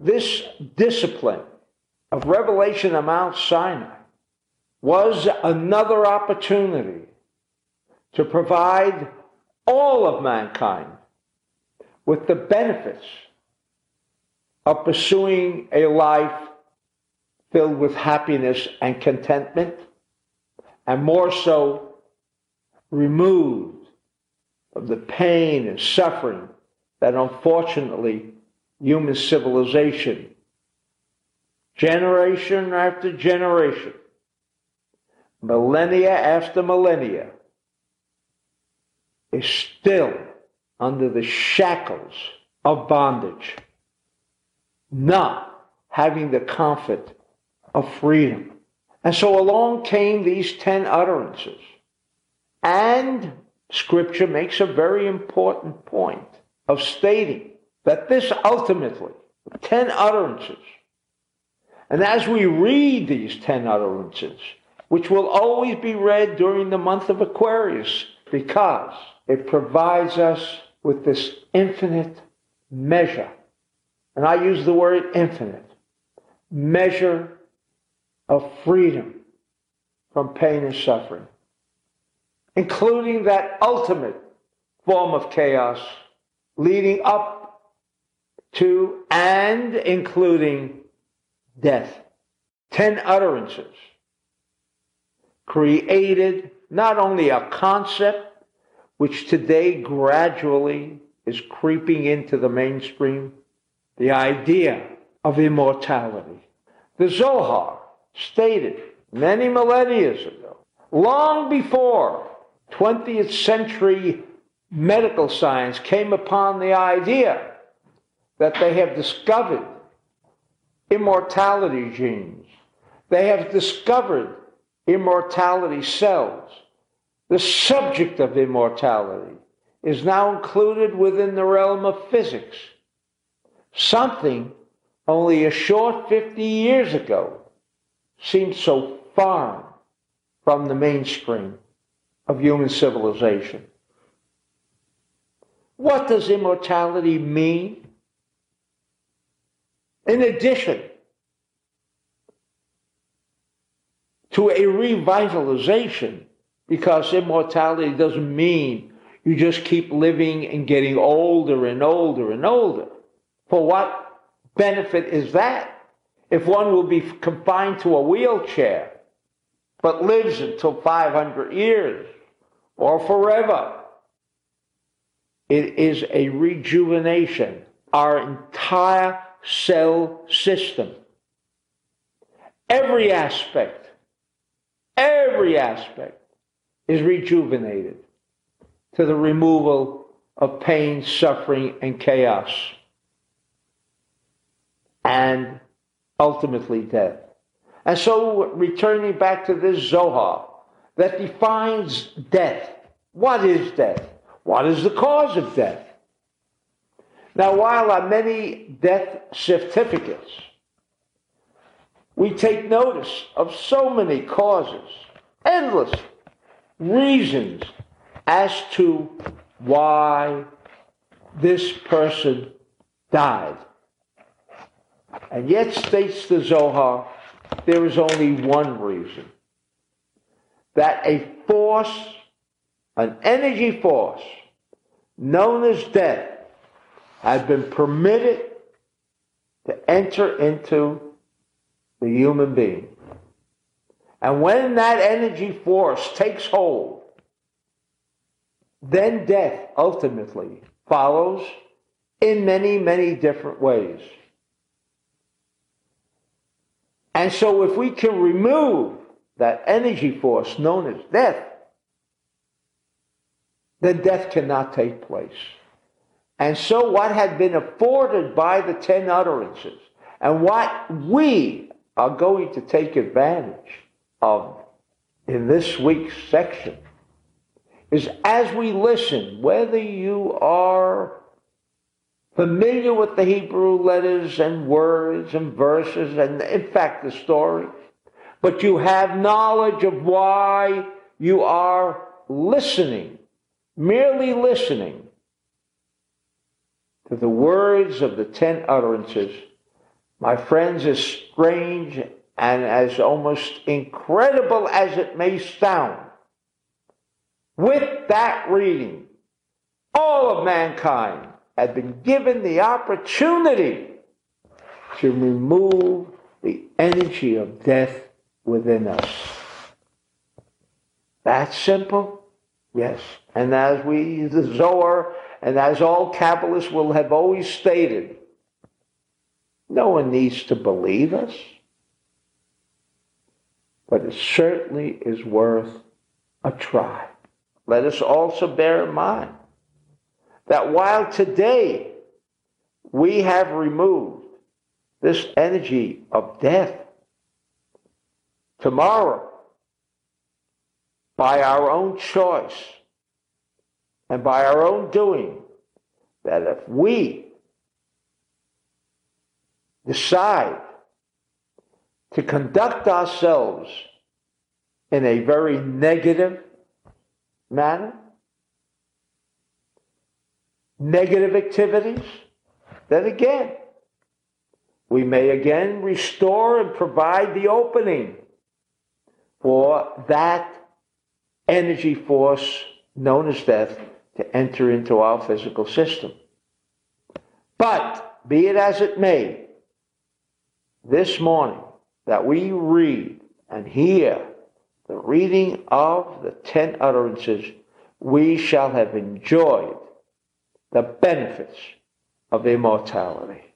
this discipline of revelation of Mount Sinai was another opportunity to provide all of mankind with the benefits of pursuing a life filled with happiness and contentment, and more so, removed from the pain and suffering that unfortunately human civilization, generation after generation, millennia after millennia, is still under the shackles of bondage, not having the comfort of freedom. And so along came these ten utterances. And Scripture makes a very important point of stating that this ultimately, ten utterances, and as we read these ten utterances, which will always be read during the month of Aquarius, because it provides us with this infinite measure. And I use the word infinite measure of freedom from pain and suffering, including that ultimate form of chaos leading up to and including death. Ten utterances created not only a concept which today gradually is creeping into the mainstream, the idea of immortality. The Zohar stated many millennia ago, long before 20th century medical science came upon the idea that they have discovered immortality genes. They have discovered immortality cells. The subject of immortality is now included within the realm of physics. Something only a short 50 years ago seemed so far from the mainstream of human civilization. What does immortality mean? In addition to a revitalization, because immortality doesn't mean you just keep living and getting older and older and older. For what benefit is that? If one will be confined to a wheelchair, but lives until 500 years or forever, it is a rejuvenation. Our entire cell system, every aspect, every aspect is rejuvenated to the removal of pain, suffering, and chaos, and ultimately death. And so, returning back to this Zohar that defines death. What is death? What is the cause of death? Now, while on many death certificates, we take notice of so many causes, endless reasons as to why this person died. And yet, states the Zohar, there is only one reason that a force an energy force known as death has been permitted to enter into the human being. And when that energy force takes hold, then death ultimately follows in many, many different ways. And so, if we can remove that energy force known as death, then death cannot take place. And so, what had been afforded by the ten utterances, and what we are going to take advantage of in this week's section, is as we listen, whether you are familiar with the Hebrew letters and words and verses, and in fact the story, but you have knowledge of why you are listening merely listening to the words of the ten utterances, My friends, as strange and as almost incredible as it may sound, with that reading, all of mankind had been given the opportunity to remove the energy of death within us. That simple? Yes. And as we, the Zohar, and as all Kabbalists will have always stated, no one needs to believe us. But it certainly is worth a try. Let us also bear in mind that while today we have removed this energy of death, tomorrow, by our own choice and by our own doing, that if we decide to conduct ourselves in a very negative manner, negative activities, then again, we may again restore and provide the opening for that energy force known as death to enter into our physical system. But, be it as it may, this morning that we read and hear the reading of the ten utterances, we shall have enjoyed the benefits of immortality.